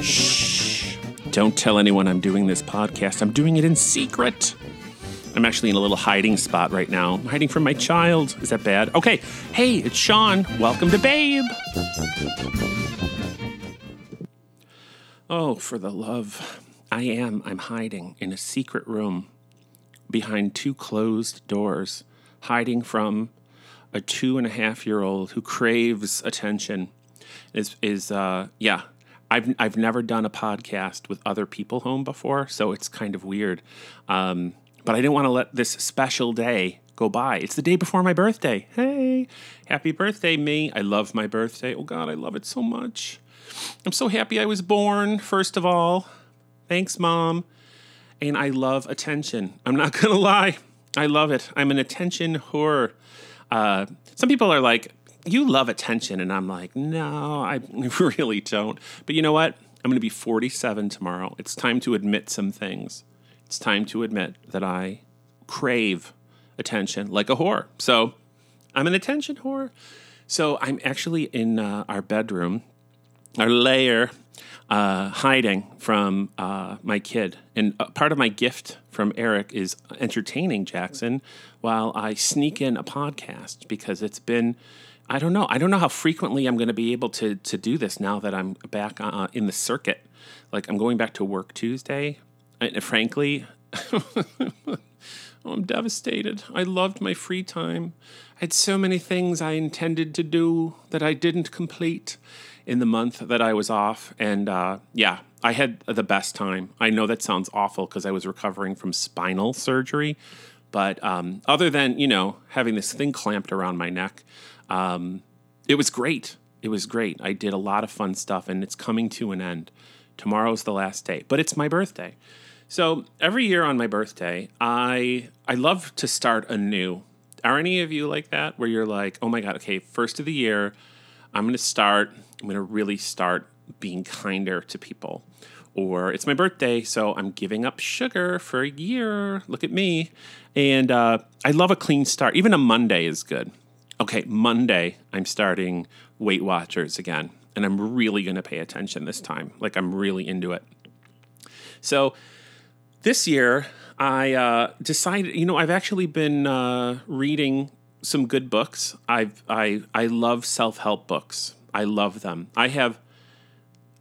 Shh. Don't tell anyone I'm doing this podcast. I'm doing it in secret. I'm actually in a little hiding spot right now. I'm hiding from my child. Is that bad? Okay. Hey, it's Sean. Welcome to Babe. Oh, for the love. I am. I'm hiding in a secret room behind two closed doors, hiding from a two and a half year old who craves attention. Is is uh yeah. I've I've never done a podcast with other people home before, so it's kind of weird. Um, but I didn't want to let this special day go by. It's the day before my birthday. Hey, happy birthday, me. I love my birthday. Oh, God, I love it so much. I'm so happy I was born, first of all. Thanks, Mom. And I love attention. I'm not to lie. I love it. I'm an attention whore. Uh, some people are like, you love attention. And I'm like, no, I really don't. But you know what? I'm going to be 47 tomorrow. It's time to admit some things it's time to admit that I crave attention like a whore. So I'm an attention whore. So I'm actually in uh, our bedroom, our lair, uh, hiding from uh, my kid. And uh, part of my gift from Eric is entertaining Jackson while I sneak in a podcast because it's been. I don't know. I don't know how frequently I'm going to be able to to do this now that I'm back uh, in the circuit. Like I'm going back to work Tuesday, and frankly, I'm devastated. I loved my free time. I had so many things I intended to do that I didn't complete in the month that I was off. And uh, yeah, I had the best time. I know that sounds awful because I was recovering from spinal surgery. But um, other than, you know, having this thing clamped around my neck, um, it was great. It was great. I did a lot of fun stuff and it's coming to an end. Tomorrow's the last day, but it's my birthday. So every year on my birthday, I I love to start anew. Are any of you like that? Where you're like, oh my god, okay, first of the year, I'm gonna start. I'm gonna really start being kinder to people. Or it's my birthday, so I'm giving up sugar for a year. Look at me. And uh, I love a clean start. Even a Monday is good. Okay, Monday, I'm starting Weight Watchers again. And I'm really going to pay attention this time. Like, I'm really into it. So, this year, I uh, decided, you know, I've actually been uh, reading some good books. I've I I love self help books. I love them. I have,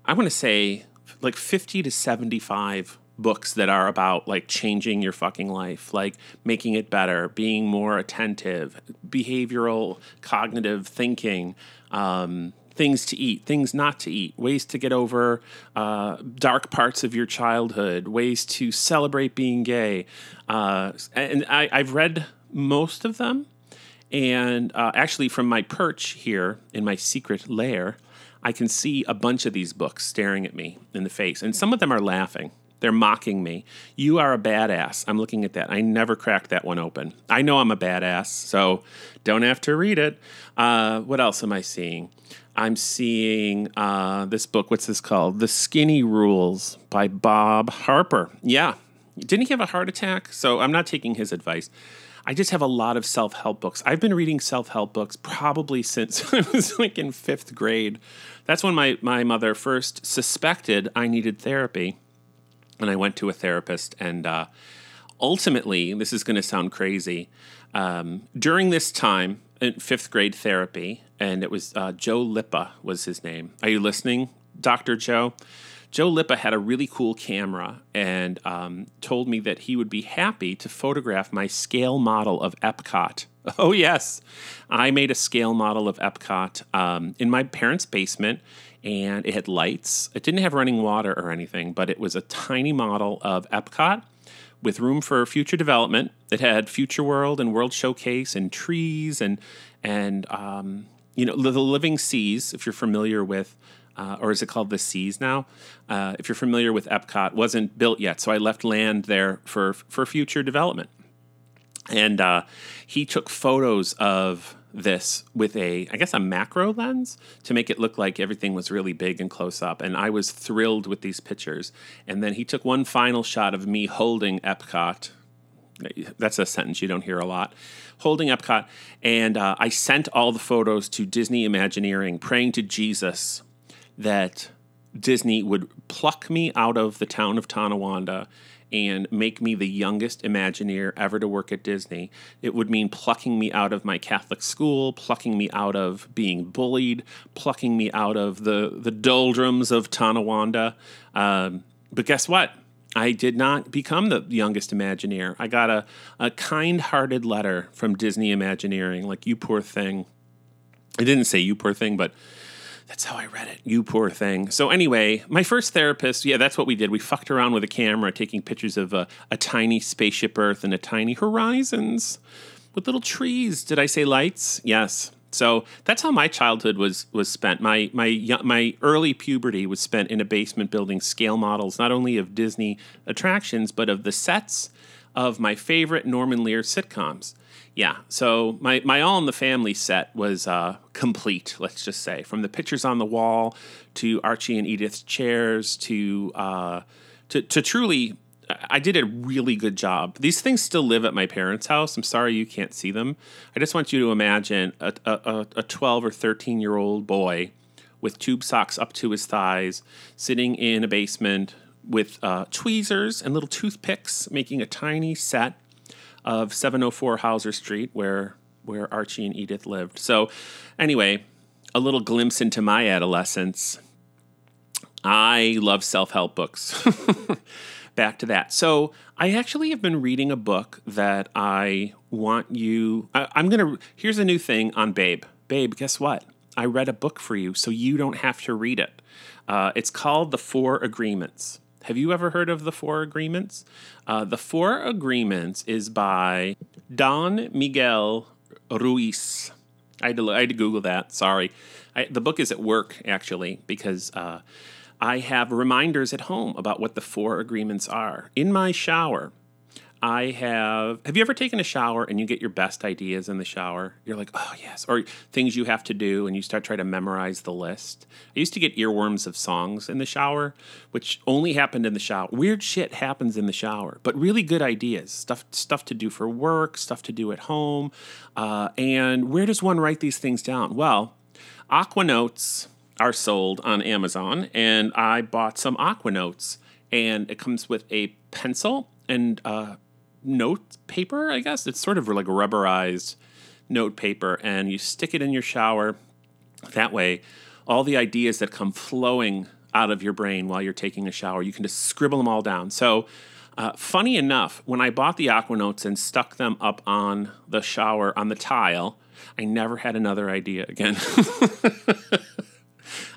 I want to say, like fifty to seventy five books that are about like changing your fucking life, like making it better, being more attentive, behavioral, cognitive thinking. Um, things to eat, things not to eat, ways to get over uh, dark parts of your childhood, ways to celebrate being gay. Uh, and I, have read most of them. And uh, actually, from my perch here in my secret lair, I can see a bunch of these books staring at me in the face. And some of them are laughing. They're mocking me. You are a badass. I'm looking at that. I never cracked that one open. I know I'm a badass, so don't have to read it. Uh, what else am I seeing? I'm seeing uh, this book. What's this called? The Skinny Rules by Bob Harper. Yeah. Didn't he have a heart attack? So I'm not taking his advice. I just have a lot of self help books. I've been reading self help books probably since I was like in fifth grade. That's when my, my mother first suspected I needed therapy. And I went to a therapist. And uh, ultimately, this is going to sound crazy. Um, during this time, in fifth grade therapy, and it was uh, Joe Lippa was his name. Are you listening, Doctor Joe? Joe Lippa had a really cool camera and um, told me that he would be happy to photograph my scale model of Epcot. Oh, yes. I made a scale model of Epcot um, in my parents' basement, and it had lights. It didn't have running water or anything, but it was a tiny model of Epcot with room for future development. It had Future World and World Showcase and trees and and um, you know the living seas. If you're familiar with, uh, or is it called the seas now? Uh, if you're familiar with Epcot, wasn't built yet, so I left land there for for future development. And uh, he took photos of this with a, I guess, a macro lens to make it look like everything was really big and close up. And I was thrilled with these pictures. And then he took one final shot of me holding Epcot. That's a sentence you don't hear a lot. Holding Epcot. And uh, I sent all the photos to Disney Imagineering, praying to Jesus that Disney would pluck me out of the town of Tonawanda and make me the youngest Imagineer ever to work at Disney. It would mean plucking me out of my Catholic school, plucking me out of being bullied, plucking me out of the, the doldrums of Tonawanda. Um, but guess what? I did not become the youngest Imagineer. I got a, a kind hearted letter from Disney Imagineering, like, you poor thing. I didn't say you poor thing, but that's how I read it. You poor thing. So anyway, my first therapist, yeah, that's what we did. We fucked around with a camera, taking pictures of a, a tiny spaceship Earth and a tiny horizons with little trees. Did I say lights? Yes. So that's how my childhood was was spent. My my my early puberty was spent in a basement building scale models, not only of Disney attractions, but of the sets of my favorite Norman Lear sitcoms. Yeah, so my, my All in the Family set was uh, complete, let's just say. From the pictures on the wall to Archie and Edith's chairs to, uh, to, to truly, I did a really good job. These things still live at my parents' house. I'm sorry you can't see them. I just want you to imagine a, a, a 12 or 13 year old boy with tube socks up to his thighs sitting in a basement with uh, tweezers and little toothpicks making a tiny set of 704 Hauser Street, where where Archie and Edith lived. So, anyway, a little glimpse into my adolescence. I love self help books. Back to that. So, I actually have been reading a book that I want you. I, I'm going to. Here's a new thing on Babe. Babe, guess what? I read a book for you, so you don't have to read it. Uh, it's called The Four Agreements. Have you ever heard of the Four Agreements? Uh, the Four Agreements is by Don Miguel Ruiz. I had to, I had to Google that. Sorry. I, the book is at work, actually, because uh, I have reminders at home about what the four agreements are. In my shower, I have. Have you ever taken a shower and you get your best ideas in the shower? You're like, oh, yes. Or things you have to do and you start trying to memorize the list. I used to get earworms of songs in the shower, which only happened in the shower. Weird shit happens in the shower, but really good ideas. Stuff, stuff to do for work, stuff to do at home. Uh, and where does one write these things down? Well, Aquanotes are sold on Amazon, and I bought some Aquanotes. And it comes with a pencil and uh, note paper, I guess. It's sort of like rubberized note paper, and you stick it in your shower. That way, all the ideas that come flowing out of your brain while you're taking a shower, you can just scribble them all down. So, uh, funny enough, when I bought the Aquanotes and stuck them up on the shower on the tile, I never had another idea again.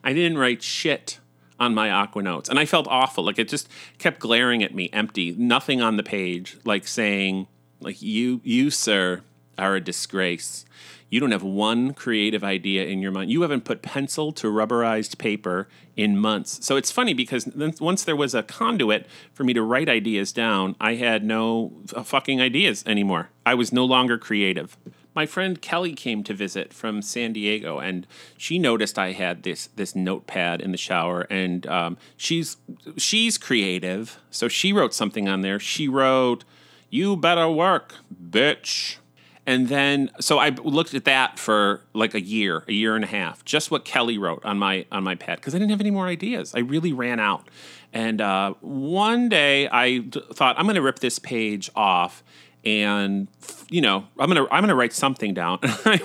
I didn't write shit on my aqua notes and i felt awful. Like it just kept glaring at me empty. Nothing on the page like saying like you you sir are a disgrace. You don't have one creative idea in your mind. You haven't put pencil to rubberized paper in months. So it's funny because once there was a conduit for me to write ideas down i had no uh, fucking ideas anymore. I was no longer creative my friend Kelly came to visit from San Diego, and she noticed I had this this notepad in the shower, and um, she's she's creative, so she wrote something on there. She wrote, "You better work, bitch." And then, so I looked at that for like a year, a year and a half, just what Kelly wrote on my on my pad because I didn't have any more ideas. I really ran out. And uh, one day, I d- thought I'm going to rip this page off and you know i'm gonna i'm gonna write something down I,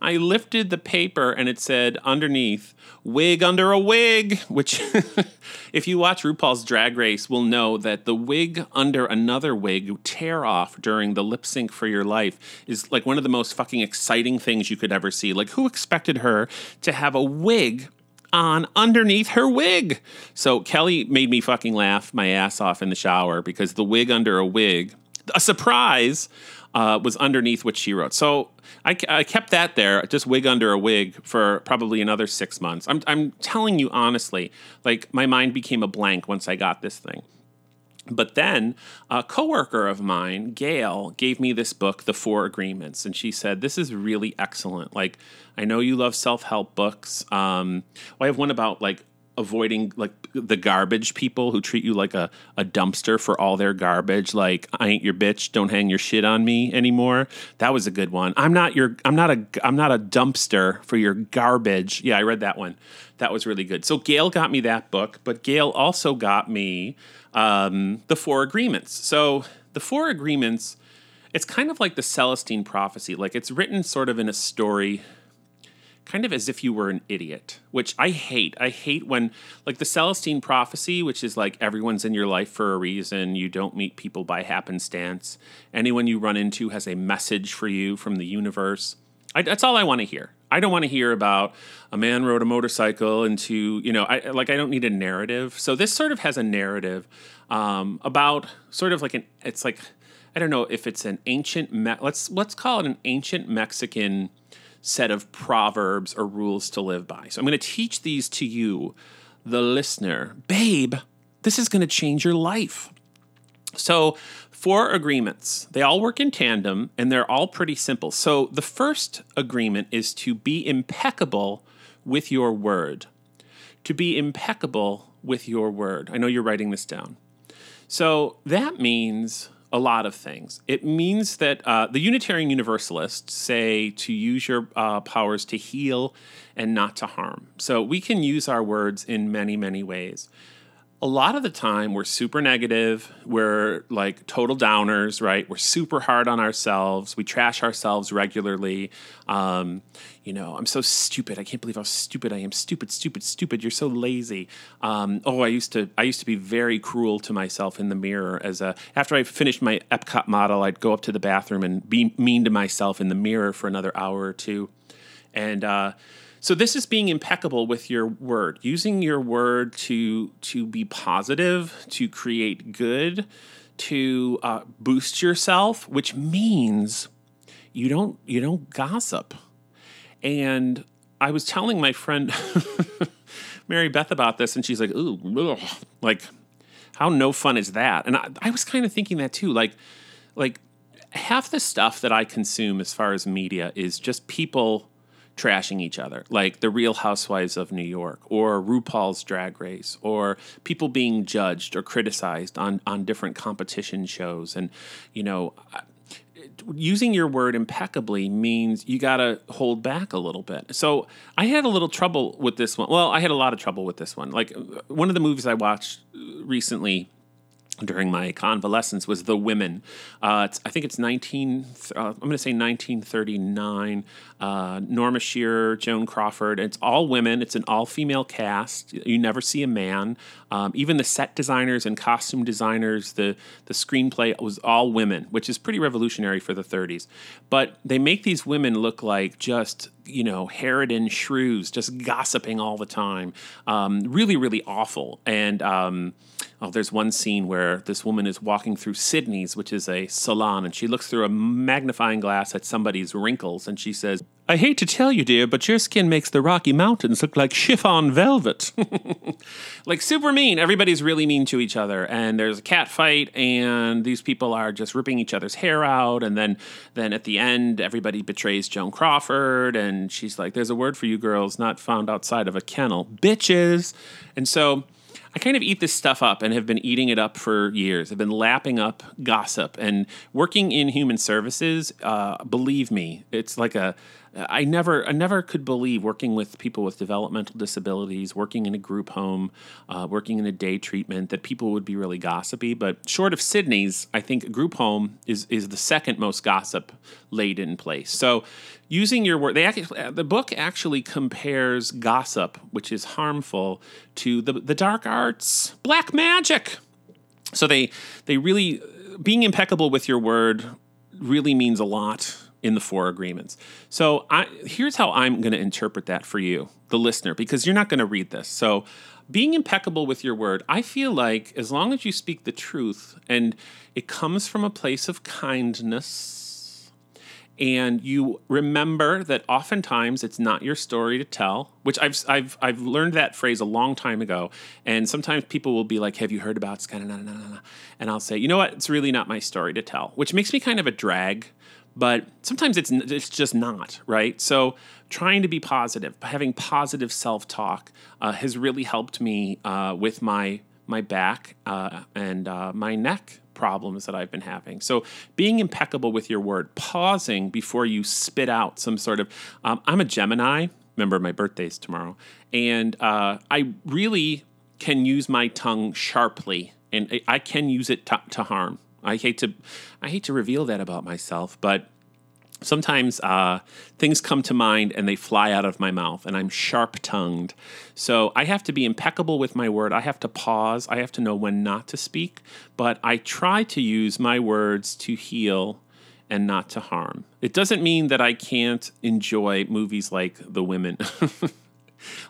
I lifted the paper and it said underneath wig under a wig which if you watch rupaul's drag race will know that the wig under another wig tear off during the lip sync for your life is like one of the most fucking exciting things you could ever see like who expected her to have a wig on underneath her wig. So Kelly made me fucking laugh my ass off in the shower because the wig under a wig a surprise uh, was underneath what she wrote. So I, I, kept that there, just wig under a wig, for probably another six months. I'm, I'm telling you honestly, like my mind became a blank once I got this thing. But then a coworker of mine, Gail, gave me this book, The Four Agreements, and she said, "This is really excellent. Like, I know you love self-help books. Um, well, I have one about like avoiding like the garbage people who treat you like a, a dumpster for all their garbage. Like I ain't your bitch, don't hang your shit on me anymore. That was a good one. I'm not your I'm not a I'm not a dumpster for your garbage. Yeah, I read that one. That was really good. So Gail got me that book, but Gail also got me um, the Four Agreements. So the Four Agreements, it's kind of like the Celestine prophecy. Like it's written sort of in a story kind of as if you were an idiot, which I hate. I hate when, like, the Celestine prophecy, which is like everyone's in your life for a reason, you don't meet people by happenstance. Anyone you run into has a message for you from the universe. I, that's all I want to hear. I don't want to hear about a man rode a motorcycle into, you know, I like I don't need a narrative. So this sort of has a narrative um, about sort of like an it's like I don't know if it's an ancient Me- let's let's call it an ancient Mexican set of proverbs or rules to live by. So I'm going to teach these to you, the listener. Babe, this is going to change your life. So, four agreements. They all work in tandem and they're all pretty simple. So, the first agreement is to be impeccable with your word. To be impeccable with your word. I know you're writing this down. So, that means a lot of things. It means that uh, the Unitarian Universalists say to use your uh, powers to heal and not to harm. So we can use our words in many, many ways a lot of the time we're super negative. We're like total downers right? We're super hard on ourselves. We trash ourselves regularly. Um, you know i'm so stupid. I can't believe how stupid i am. Stupid stupid stupid. You're so lazy. Um, oh i used to i used to be very cruel to myself in the mirror. As a after i finished my epcot model i'd go up to the bathroom and be mean to myself in the mirror for another hour or two. And uh, so this is being impeccable with your word, using your word to to be positive, to create good, to uh, boost yourself, which means you don't you don't gossip. And I was telling my friend Mary Beth about this, and she's like, "Ooh, ugh. like how no fun is that?" And I, I was kind of thinking that too, like like half the stuff that I consume as far as media is just people trashing each other, like the Real Housewives of New York or RuPaul's Drag Race or people being judged or criticized on on different competition shows and you know using your word impeccably means you got to hold back a little bit. So I had a little trouble with this one. Well, I had a lot of trouble with this one. Like uh, one of the movies I watched recently during my convalescence was The Women. Uh, I think it's 19, uh, I'm going to say 1939. Uh, Norma Shearer, Joan Crawford. It's all women. It's an all female cast. You never see a man. Um, even the set designers and costume designers, the, the screenplay was all women, which is pretty revolutionary for the 30s. But they make these women look like just you know, Harridan shrews just gossiping all the time. Um, really, really awful. And um, oh, there's one scene where this woman is walking through Sydney's, which is a salon, and she looks through a magnifying glass at somebody's wrinkles, and she says, I hate to tell you, dear, but your skin makes the Rocky Mountains look like chiffon velvet. like super mean. Everybody's really mean to each other, and there's a cat fight, and these people are just ripping each other's hair out, and then then at the end, everybody betrays Joan Crawford, and she's like, "There's a word for you girls, not found outside of a kennel, bitches." And so I kind of eat this stuff up and have been eating it up for years. I've been lapping up gossip and working in human services. Uh, believe me, it's like a I never, I never could believe working with people with developmental disabilities, working in a group home, uh, working in a day treatment, that people would be really gossipy. But short of Sydney's, I think group home is is the second most gossip laid in place. So, using your word, they actually, the book actually compares gossip, which is harmful, to the the dark arts, black magic. So they they really being impeccable with your word really means a lot in the four agreements. So I, here's how I'm going to interpret that for you, the listener, because you're not going to read this. So being impeccable with your word, I feel like as long as you speak the truth and it comes from a place of kindness, and you remember that oftentimes it's not your story to tell which I've, I've, I've learned that phrase a long time ago and sometimes people will be like have you heard about and i'll say you know what it's really not my story to tell which makes me kind of a drag but sometimes it's it's just not right. So trying to be positive, having positive self talk, uh, has really helped me uh, with my my back uh, and uh, my neck problems that I've been having. So being impeccable with your word, pausing before you spit out some sort of. Um, I'm a Gemini. Remember, my birthday's tomorrow, and uh, I really can use my tongue sharply, and I can use it to, to harm. I hate to, I hate to reveal that about myself, but sometimes uh, things come to mind and they fly out of my mouth and i'm sharp tongued so i have to be impeccable with my word. I have to pause. I have to know when not to speak but i try to use my words to heal and not to harm. It doesn't mean that i can't enjoy movies like the women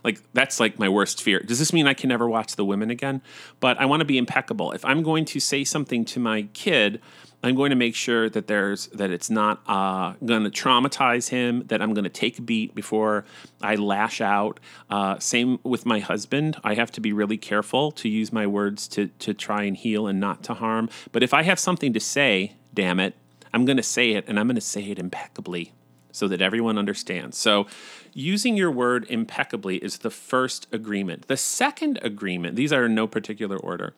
like that's like my worst fear does this mean i can never watch the women again but i want to be impeccable if i'm going to say something to my kid I'm going to make sure that there's that it's not uh, going to traumatize him. That I'm going to take a beat before I lash out. Uh, same with my husband. I have to be really careful to use my words to to try and heal and not to harm. But if I have something to say, damn it, I'm going to say it, and I'm going to say it impeccably so that everyone understands. So, using your word impeccably is the first agreement. The second agreement, these are in no particular order.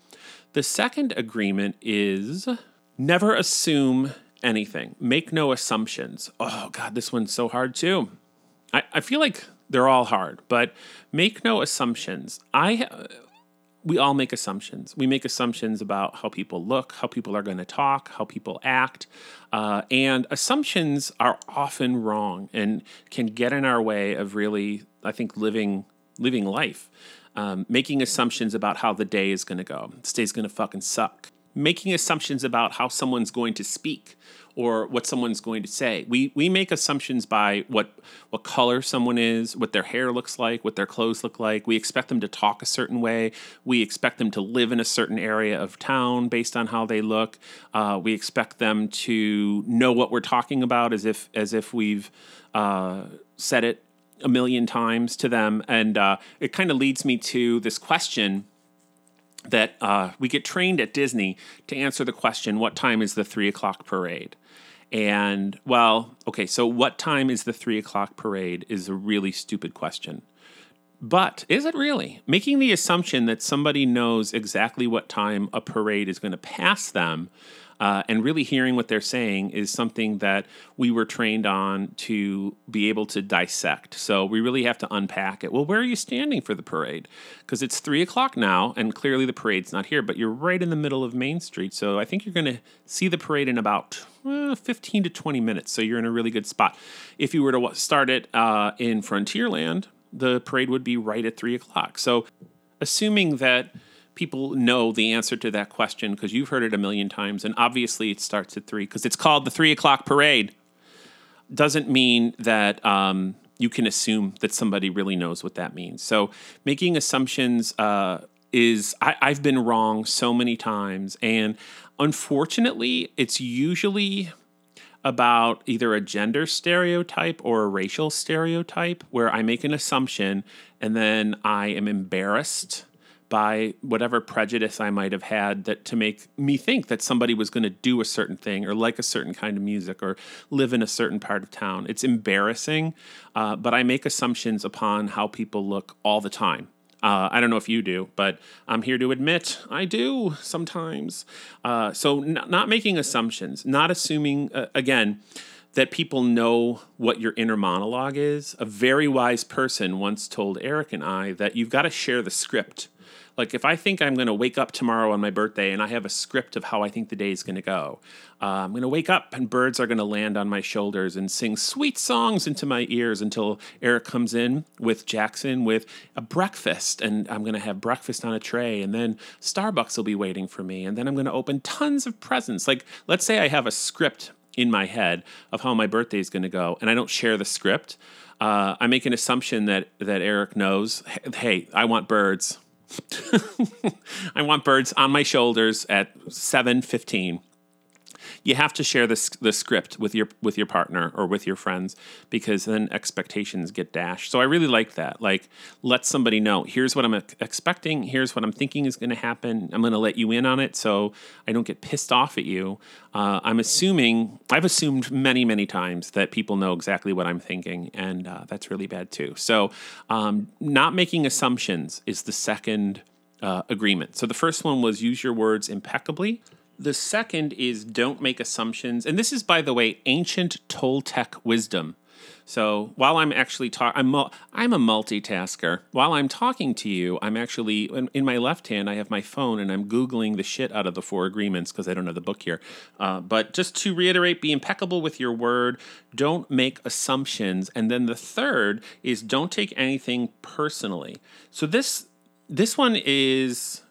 The second agreement is Never assume anything. Make no assumptions. Oh, God, this one's so hard too. I, I feel like they're all hard, but make no assumptions. I. We all make assumptions. We make assumptions about how people look, how people are going to talk, how people act. Uh, and assumptions are often wrong and can get in our way of really, I think, living living life. Um, making assumptions about how the day is going to go. This day's going to fucking suck making assumptions about how someone's going to speak or what someone's going to say. We we make assumptions by what what color someone is, what their hair looks like, what their clothes look like. We expect them to talk a certain way. We expect them to live in a certain area of town based on how they look. Uh, we expect them to know what we're talking about as if as if we've uh, said it a million times to them. And uh, it kind of leads me to this question that uh, we get trained at Disney to answer the question, what time is the three o'clock parade? And well, okay, so what time is the three o'clock parade is a really stupid question. But is it really? Making the assumption that somebody knows exactly what time a parade is going to pass them uh, and really hearing what they're saying is something that we were trained on to be able to dissect. So we really have to unpack it. Well, where are you standing for the parade? Because it's three o'clock now, and clearly the parade's not here, but you're right in the middle of Main Street. So I think you're going to see the parade in about uh, 15 to 20 minutes. So you're in a really good spot. If you were to start it uh, in Frontierland, the parade would be right at three o'clock. So assuming that people know the answer to that question because you've heard it a million times. And obviously, it starts at three because it's called the three o'clock parade. Doesn't mean that um, you can assume that somebody really knows what that means. So, making assumptions uh, is, I, I've been wrong so many times. And unfortunately, it's usually about either a gender stereotype or a racial stereotype where I make an assumption and then I am embarrassed by whatever prejudice I might have had that to make me think that somebody was going to do a certain thing or like a certain kind of music or live in a certain part of town. It's embarrassing, uh, but I make assumptions upon how people look all the time. Uh, I don't know if you do, but I'm here to admit I do sometimes. Uh, so, n- not making assumptions, not assuming, uh, again, that people know what your inner monologue is. A very wise person once told Eric and I that you've got to share the script like if I think I'm going to wake up tomorrow on my birthday and I have a script of how I think the day is going to go, uh, I'm going to wake up and birds are going to land on my shoulders and sing sweet songs into my ears until Eric comes in with Jackson with a breakfast and I'm going to have breakfast on a tray and then Starbucks will be waiting for me and then I'm going to open tons of presents. Like let's say I have a script in my head of how my birthday is going to go and I don't share the script. Uh, I make an assumption that that Eric knows. Hey, I want birds. I want birds on my shoulders at 7:15. You have to share this the script with your with your partner or with your friends because then expectations get dashed. So I really like that. Like let somebody know, here's what I'm expecting, here's what I'm thinking is going to happen. I'm going to let you in on it so I don't get pissed off at you. Uh, I'm assuming I've assumed many many times that people know exactly what I'm thinking, and uh, that's really bad too. So um, not making assumptions is the second uh, agreement. So the first one was use your words impeccably. The second is don't make assumptions. And this is, by the way, ancient Toltec wisdom. So while I'm actually talking, I'm, I'm a multitasker. While I'm talking to you, I'm actually, in, in, my left hand, I have my phone and I'm Googling the shit out of the four agreements because I don't have the book here. Uh, but just to reiterate, be impeccable with your word. Don't make assumptions. And then the third is don't take anything personally. So this this one is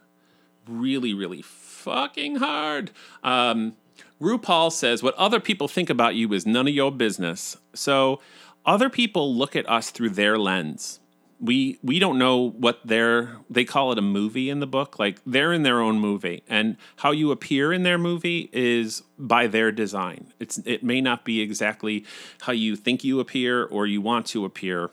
really, really fucking hard. Um, RuPaul says, What other people think about you is none of your business. So other people look at us through their lens. We we don't know what their they call it a movie in the book. Like they're in their own movie, and how you appear in their movie is by their design. It's it may not be exactly how you think you appear or you want to appear,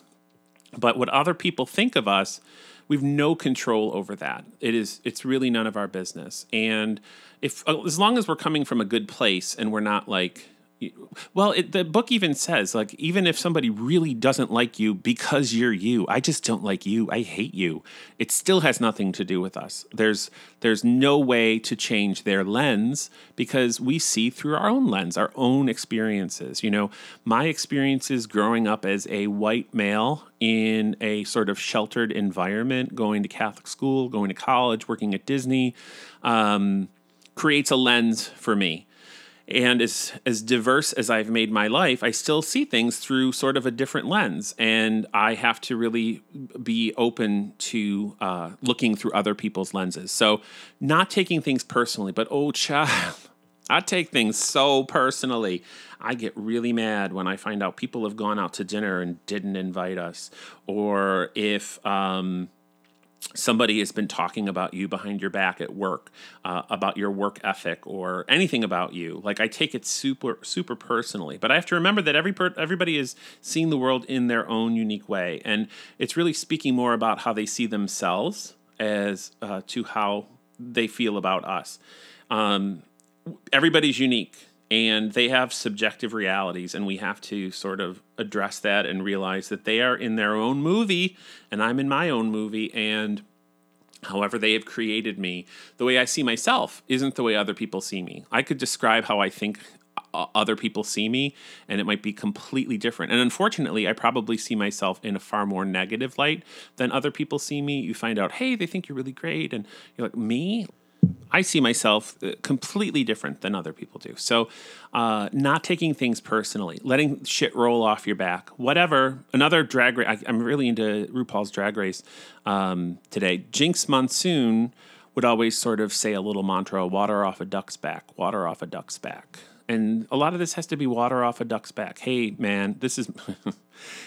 but what other people think of us we've no control over that. It is it's really none of our business. And if as long as we're coming from a good place and we're not like well, it, the book even says like even if somebody really doesn't like you because you're you, I just don't like you. I hate you. It still has nothing to do with us. There's there's no way to change their lens because we see through our own lens, our own experiences. You know, my experiences growing up as a white male in a sort of sheltered environment, going to Catholic school, going to college, working at Disney, um, creates a lens for me and as as diverse as I've made my life, I still see things through sort of a different lens, and I have to really be open to uh, looking through other people's lenses. So, not taking things personally, but oh, child, I take things so personally. I get really mad when I find out people have gone out to dinner and didn't invite us, or if um, somebody has been talking about you behind your back at work, uh, about your work ethic or anything about you. Like I take it super super personally, but I have to remember that every per- everybody is seeing the world in their own unique way, and it's really speaking more about how they see themselves as uh, to how they feel about us. Um, everybody's unique and they have subjective realities and we have to sort of address that and realize that they are in their own movie and I'm in my own movie and however they have created me the way I see myself isn't the way other people see me. I could describe how I think other people see me and it might be completely different. And unfortunately, I probably see myself in a far more negative light than other people see me. You find out, "Hey, they think you're really great." And you're like, "Me? I see myself uh, completely different than other people do. So, uh, not taking things personally, letting shit roll off your back, whatever. Another drag race. I, am really into RuPaul's Drag Race um, today. Jinkx Monsoon would always sort of say a little mantra: "Water off a duck's back, water off a duck's back." And a lot of this has to be water off a duck's back. Hey, man, this is.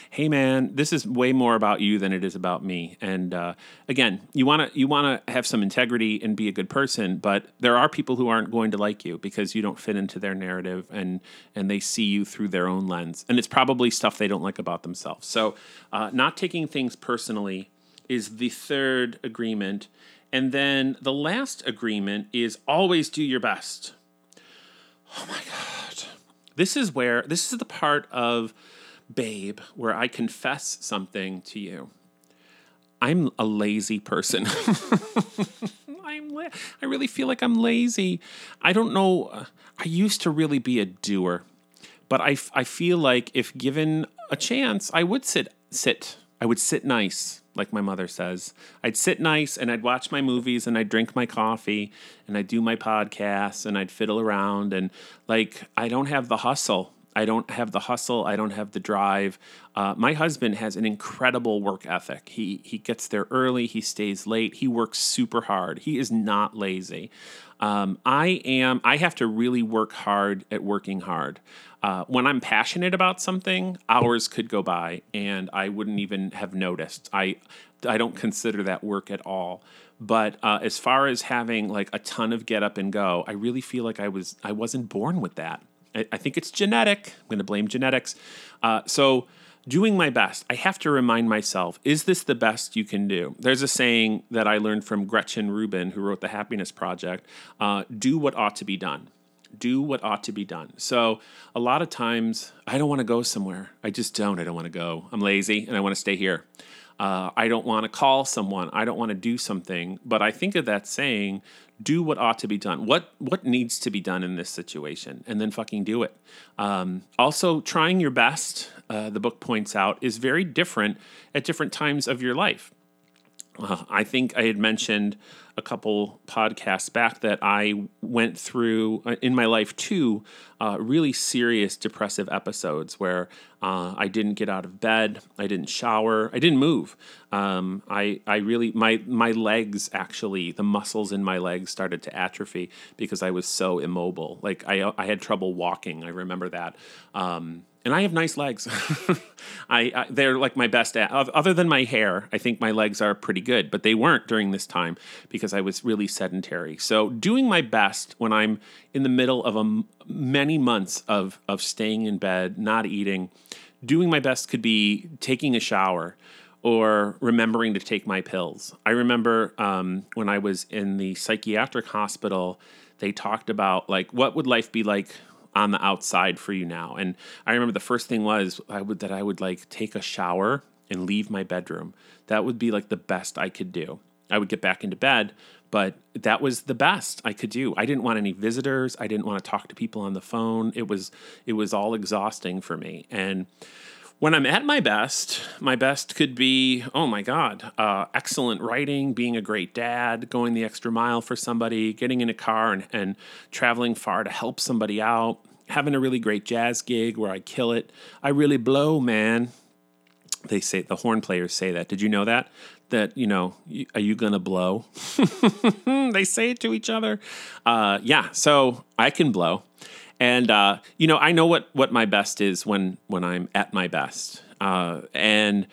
hey man this is way more about you than it is about me and uh, again you want to you want to have some integrity and be a good person but there are people who aren't going to like you because you don't fit into their narrative and and they see you through their own lens and it's probably stuff they don't like about themselves so uh, not taking things personally is the third agreement and then the last agreement is always do your best oh my god this is where this is the part of babe, where I confess something to you. I'm a lazy person. I'm la- I really feel like I'm lazy. I don't know. I used to really be a doer, but I, I feel like if given a chance, I would sit sit. I would sit nice, like my mother says. I'd sit nice and I'd watch my movies and I'd drink my coffee and I'd do my podcasts and I'd fiddle around and like I don't have the hustle I don't have the hustle. I don't have the drive. Uh, my husband has an incredible work ethic. He he gets there early. He stays late. He works super hard. He is not lazy. Um, I am. I have to really work hard at working hard. Uh, when I'm passionate about something, hours could go by and I wouldn't even have noticed. I I don't consider that work at all. But uh, as far as having like a ton of get up and go, I really feel like I was I wasn't born with that. I, I think it's genetic. I'm going to blame genetics. Uh, so doing my best, I have to remind myself: Is this the best you can do? There's a saying that I learned from Gretchen Rubin, who wrote the Happiness Project: uh, "Do what ought to be done." Do what ought to be done. So a lot of times I don't want to go somewhere. I just don't. I don't want to go. I'm lazy and I want to stay here. Uh, I don't want to call someone. I don't want to do something. But I think of that saying, do what ought to be done. What what needs to be done in this situation, and then fucking do it. Um, also, trying your best. Uh, the book points out is very different at different times of your life. Uh, I think I had mentioned a couple podcasts back that I went through uh, in my life two uh, really serious depressive episodes where uh, I didn't get out of bed, I didn't shower, I didn't move. Um, I I really my my legs actually the muscles in my legs started to atrophy because I was so immobile. Like I I had trouble walking. I remember that. Um, and I have nice legs. I, I, they're like my best at, other than my hair. I think my legs are pretty good, but they weren't during this time because I was really sedentary. So doing my best when I'm in the middle of a many months of of staying in bed, not eating, doing my best could be taking a shower or remembering to take my pills. I remember um, when I was in the psychiatric hospital, they talked about like what would life be like on the outside for you now. And I remember the first thing was I would that I would like take a shower and leave my bedroom. That would be like the best I could do. I would get back into bed, but that was the best I could do. I didn't want any visitors. I didn't want to talk to people on the phone. It was it was all exhausting for me. And when I'm at my best, my best could be, oh my God, uh, excellent writing, being a great dad, going the extra mile for somebody, getting in a car and, and traveling far to help somebody out, having a really great jazz gig where I kill it. I really blow, man. They say, the horn players say that. Did you know that? That, you know, are you to blow? they say it to each other. Uh, yeah, so I can blow. And uh, you know, I know what what my best is when when I'm at my best. Uh, and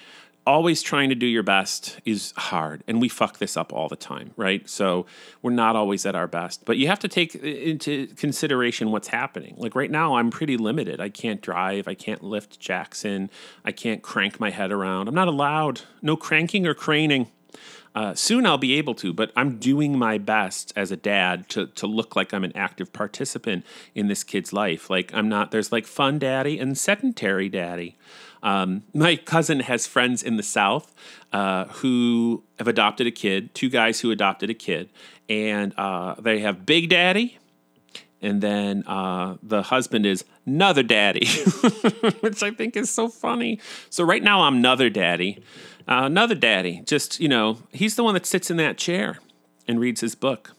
always trying to do your best is hard and we fuck this up all the time right? So we're not always at our best but you have to take into consideration what's happening. Like right now i'm pretty limited. I can't drive. I can't lift jackson. I can't crank my head around. I'm not allowed. No cranking or craning uh, soon I'll be able to, but I'm doing my best as a dad to to look like I'm an active participant in this kid's life. Like I'm not. There's like fun daddy and sedentary daddy. Um, my cousin has friends in the South uh, who have adopted a kid. Two guys who adopted a kid, and uh, they have Big Daddy, and then uh, the husband is another daddy, which I think is so funny. So right now I'm another daddy. Uh, another daddy, just, you know, he's the one that sits in that chair and reads his book.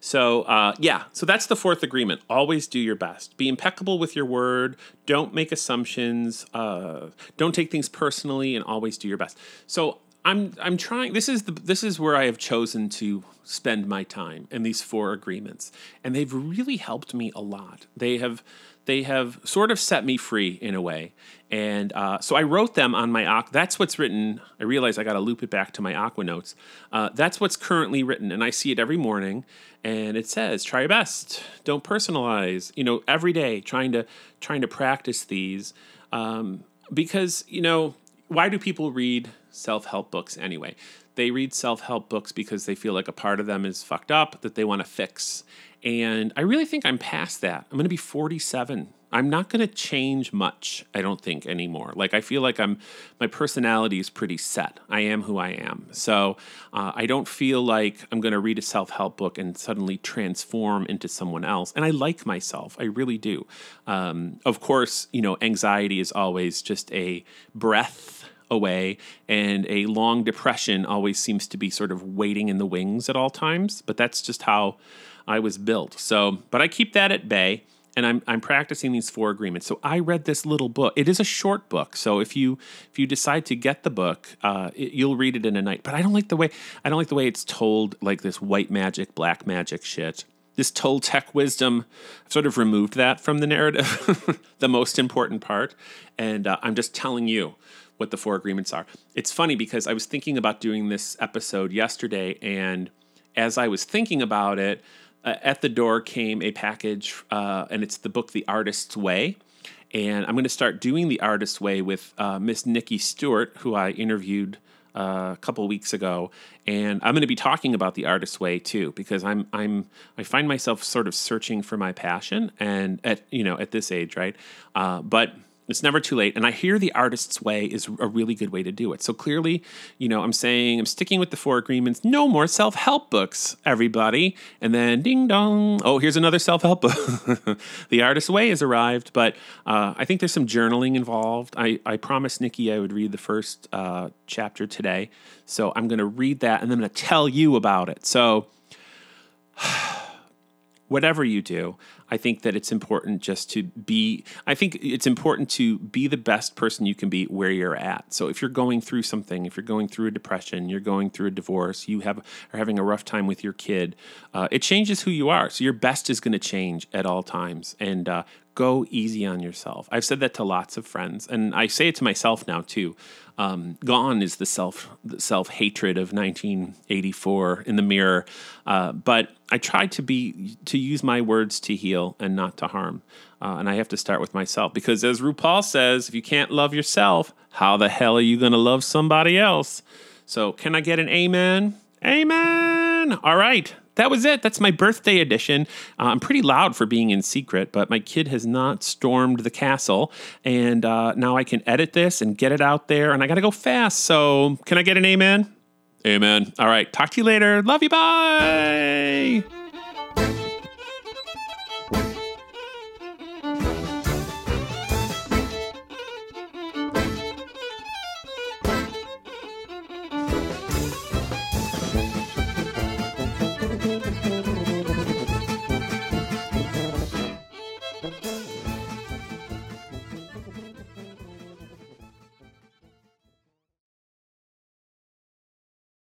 So, uh, yeah, so that's the fourth agreement. Always do your best. Be impeccable with your word. Don't make assumptions. Uh, don't take things personally, and always do your best. So, I'm I'm trying. This is the this is where I have chosen to spend my time in these four agreements, and they've really helped me a lot. They have they have sort of set me free in a way. And uh, so I wrote them on my That's what's written. I realize I got to loop it back to my Aqua notes. Uh, that's what's currently written, and I see it every morning. And it says, "Try your best. Don't personalize." You know, every day trying to trying to practice these um, because you know why do people read self help books anyway? They read self help books because they feel like a part of them is fucked up that they want to fix. And I really think I'm past that. I'm going to be 47. I'm not going to change much, I don't think anymore. Like I feel like I'm my personality is pretty set. I am who I am. So, uh, I don't feel like I'm going to read a self-help book and suddenly transform into someone else. And I like myself. I really do. Um, of course, you know, anxiety is always just a breath away, and a long depression always seems to be sort of waiting in the wings at all times. But that's just how I was built. So, but I keep that at bay and I'm I'm practicing these four agreements. So I read this little book. It is a short book, so if you if you decide to get the book, uh, it, you'll read it in a night. But I don't like the way I don't like the way it's told, like this white magic, black magic shit. This Toltec wisdom, sort of removed that from the narrative, the most important part, and uh, I'm just telling you what the four agreements are. It's funny because I was thinking about doing this episode yesterday, and as I was thinking about it, uh, at the door came a package, uh, and it's the book The Artist's Way. And I'm going to start doing The Artist's Way with uh, Miss Nikki Stewart, who I interviewed uh, a couple weeks ago, and I'm going to be talking about the artist's way too because I'm I'm I find myself sort of searching for my passion and at you know at this age, right? Uh, but it's never too late. And I hear the artist's way is a really good way to do it. So clearly, you know, I'm saying I'm sticking with the four agreements. No more self help books, everybody. And then ding dong. Oh, here's another self help book. the artist's way has arrived. But uh, I think there's some journaling involved. I, I promised Nikki I would read the first uh, chapter today. So I'm going to read that and then I'm going to tell you about it. So whatever you do, I think that it's important just to be, I think it's important to be the best person you can be where you're at. So if you're going through something, if you're going through a depression, you're going through a divorce, you have are having a rough time with your kid, uh, it changes who you are. So your best is going to change at all times. And uh, go easy on yourself. I've said that to lots of friends, and I say it to myself now too. Um, gone is the self self hatred of 1984 in the mirror, uh, but I try to be to use my words to heal and not to harm, uh, and I have to start with myself because, as RuPaul says, if you can't love yourself, how the hell are you going to love somebody else? So, can I get an amen? Amen. All right that was it. That's my birthday edition. Uh, I'm pretty loud for being in secret, but my kid has not stormed the castle. And uh, now I can edit this and get it out there. And I got to go fast. So, can I get an amen? Amen. All right. Talk to you later. Love you. Bye.